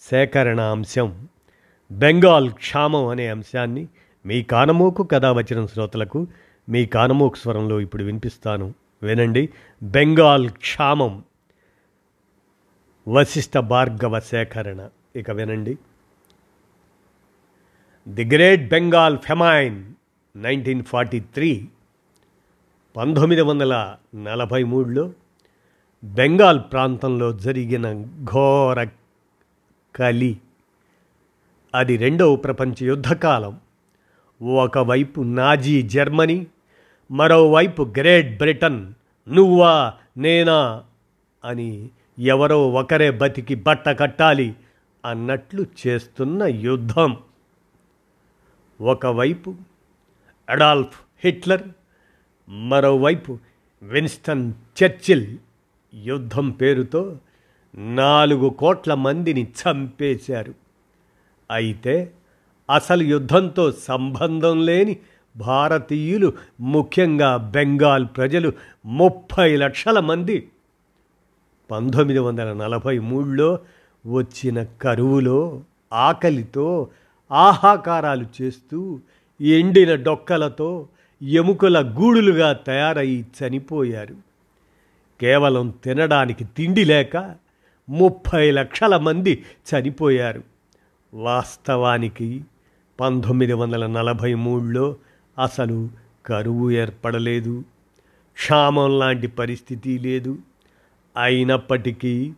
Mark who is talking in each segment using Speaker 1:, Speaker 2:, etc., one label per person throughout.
Speaker 1: సేకరణ అంశం బెంగాల్ క్షామం అనే అంశాన్ని మీ కానమోకు కథ వచ్చిన శ్రోతలకు మీ కానమోకు స్వరంలో ఇప్పుడు వినిపిస్తాను. వినండి. బెంగాల్ క్షామం. వశిష్ఠ భార్గవ సేకరణ. ఇక వినండి. The great Bengal famine nineteen forty three పంతొమ్మిది వందల నలభై మూడులో బెంగాల్ ప్రాంతంలో జరిగిన ఘోర కలి. అది రెండవ ప్రపంచ యుద్ధకాలం ఒకవైపు నాజీ జర్మనీ మరోవైపు గ్రేట్ బ్రిటన్. నువ్వా నేనా? అని ఎవరో ఒకరే బతికి బట్ట కట్టాలి అన్నట్లు చేస్తున్న యుద్ధం. ఒకవైపు అడాల్ఫ్ హిట్లర్ మరోవైపు విన్స్టన్ చర్చిల్. యుద్ధం పేరుతో నాలుగు కోట్ల మందిని చంపేశారు. అయితే అసలు యుద్ధంతో సంబంధం లేని భారతీయులు ముఖ్యంగా బెంగాల్ ప్రజలు ముప్పై లక్షల మంది. పంతొమ్మిది వందల నలభై మూడులో వచ్చిన కరువులో ఆకలితో ఆహాకారాలు చేస్తూ ఎండిన డొక్కలతో ఎముకల గూడులుగా తయారయి చనిపోయారు. కేవలం తినడానికి తిండి లేక ముప్పై లక్షల మంది చనిపోయారు. వాస్తవానికి పంతొమ్మిది వందల నలభై మూడులో అసలు కరువు ఏర్పడలేదు. క్షామం లాంటి పరిస్థితి లేదు. అయినప్పటికీ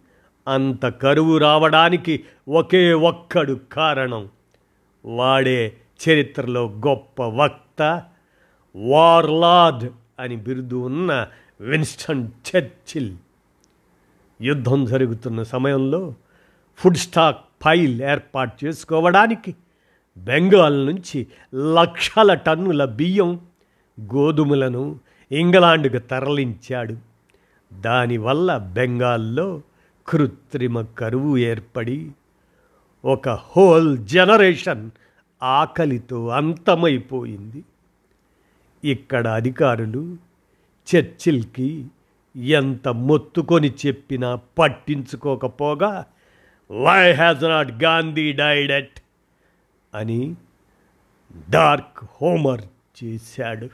Speaker 1: అంత కరువు రావడానికి ఒకే ఒక్కడు కారణం వాడే చరిత్రలో గొప్ప వక్త వార్లాడ్ అని బిరుదు ఉన్న విన్స్టన్ చర్చిల్. యుద్ధం జరుగుతున్న సమయంలో ఫుడ్ స్టాక్ ఫైల్ ఏర్పాటు చేసుకోవడానికి బెంగాల్ నుంచి లక్షల టన్నుల బియ్యం గోధుమలను ఇంగ్లాండ్కు తరలించాడు. దానివల్ల బెంగాల్లో కృత్రిమ కరువు ఏర్పడి ఒక హోల్ జనరేషన్ ఆకలితో అంతమైపోయింది. ఇక్కడ అధికారులు చర్చిల్కి ఎంత మొత్తుకొని చెప్పినా పట్టించుకోకపోగా why has not Gandhi died yet అని డార్క్ హోమర్ చేశాడు.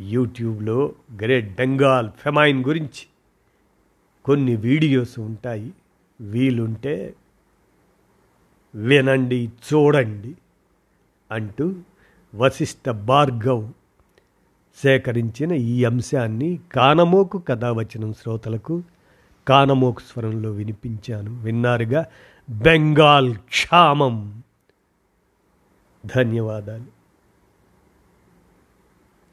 Speaker 1: యూట్యూబ్లో గ్రేట్ బెంగాల్ ఫెమైన్ గురించి కొన్ని వీడియోస్ ఉంటాయి. వీలుంటే వినండి చూడండి అంటూ వశిష్ఠ భార్గవ్ సేకరించిన ఈ అంశాన్ని కానమోకు కథావచనం శ్రోతలకు కానమోకు స్వరంలో వినిపించాను. విన్నారుగా? బెంగాల్ క్షామం. ధన్యవాదాలు.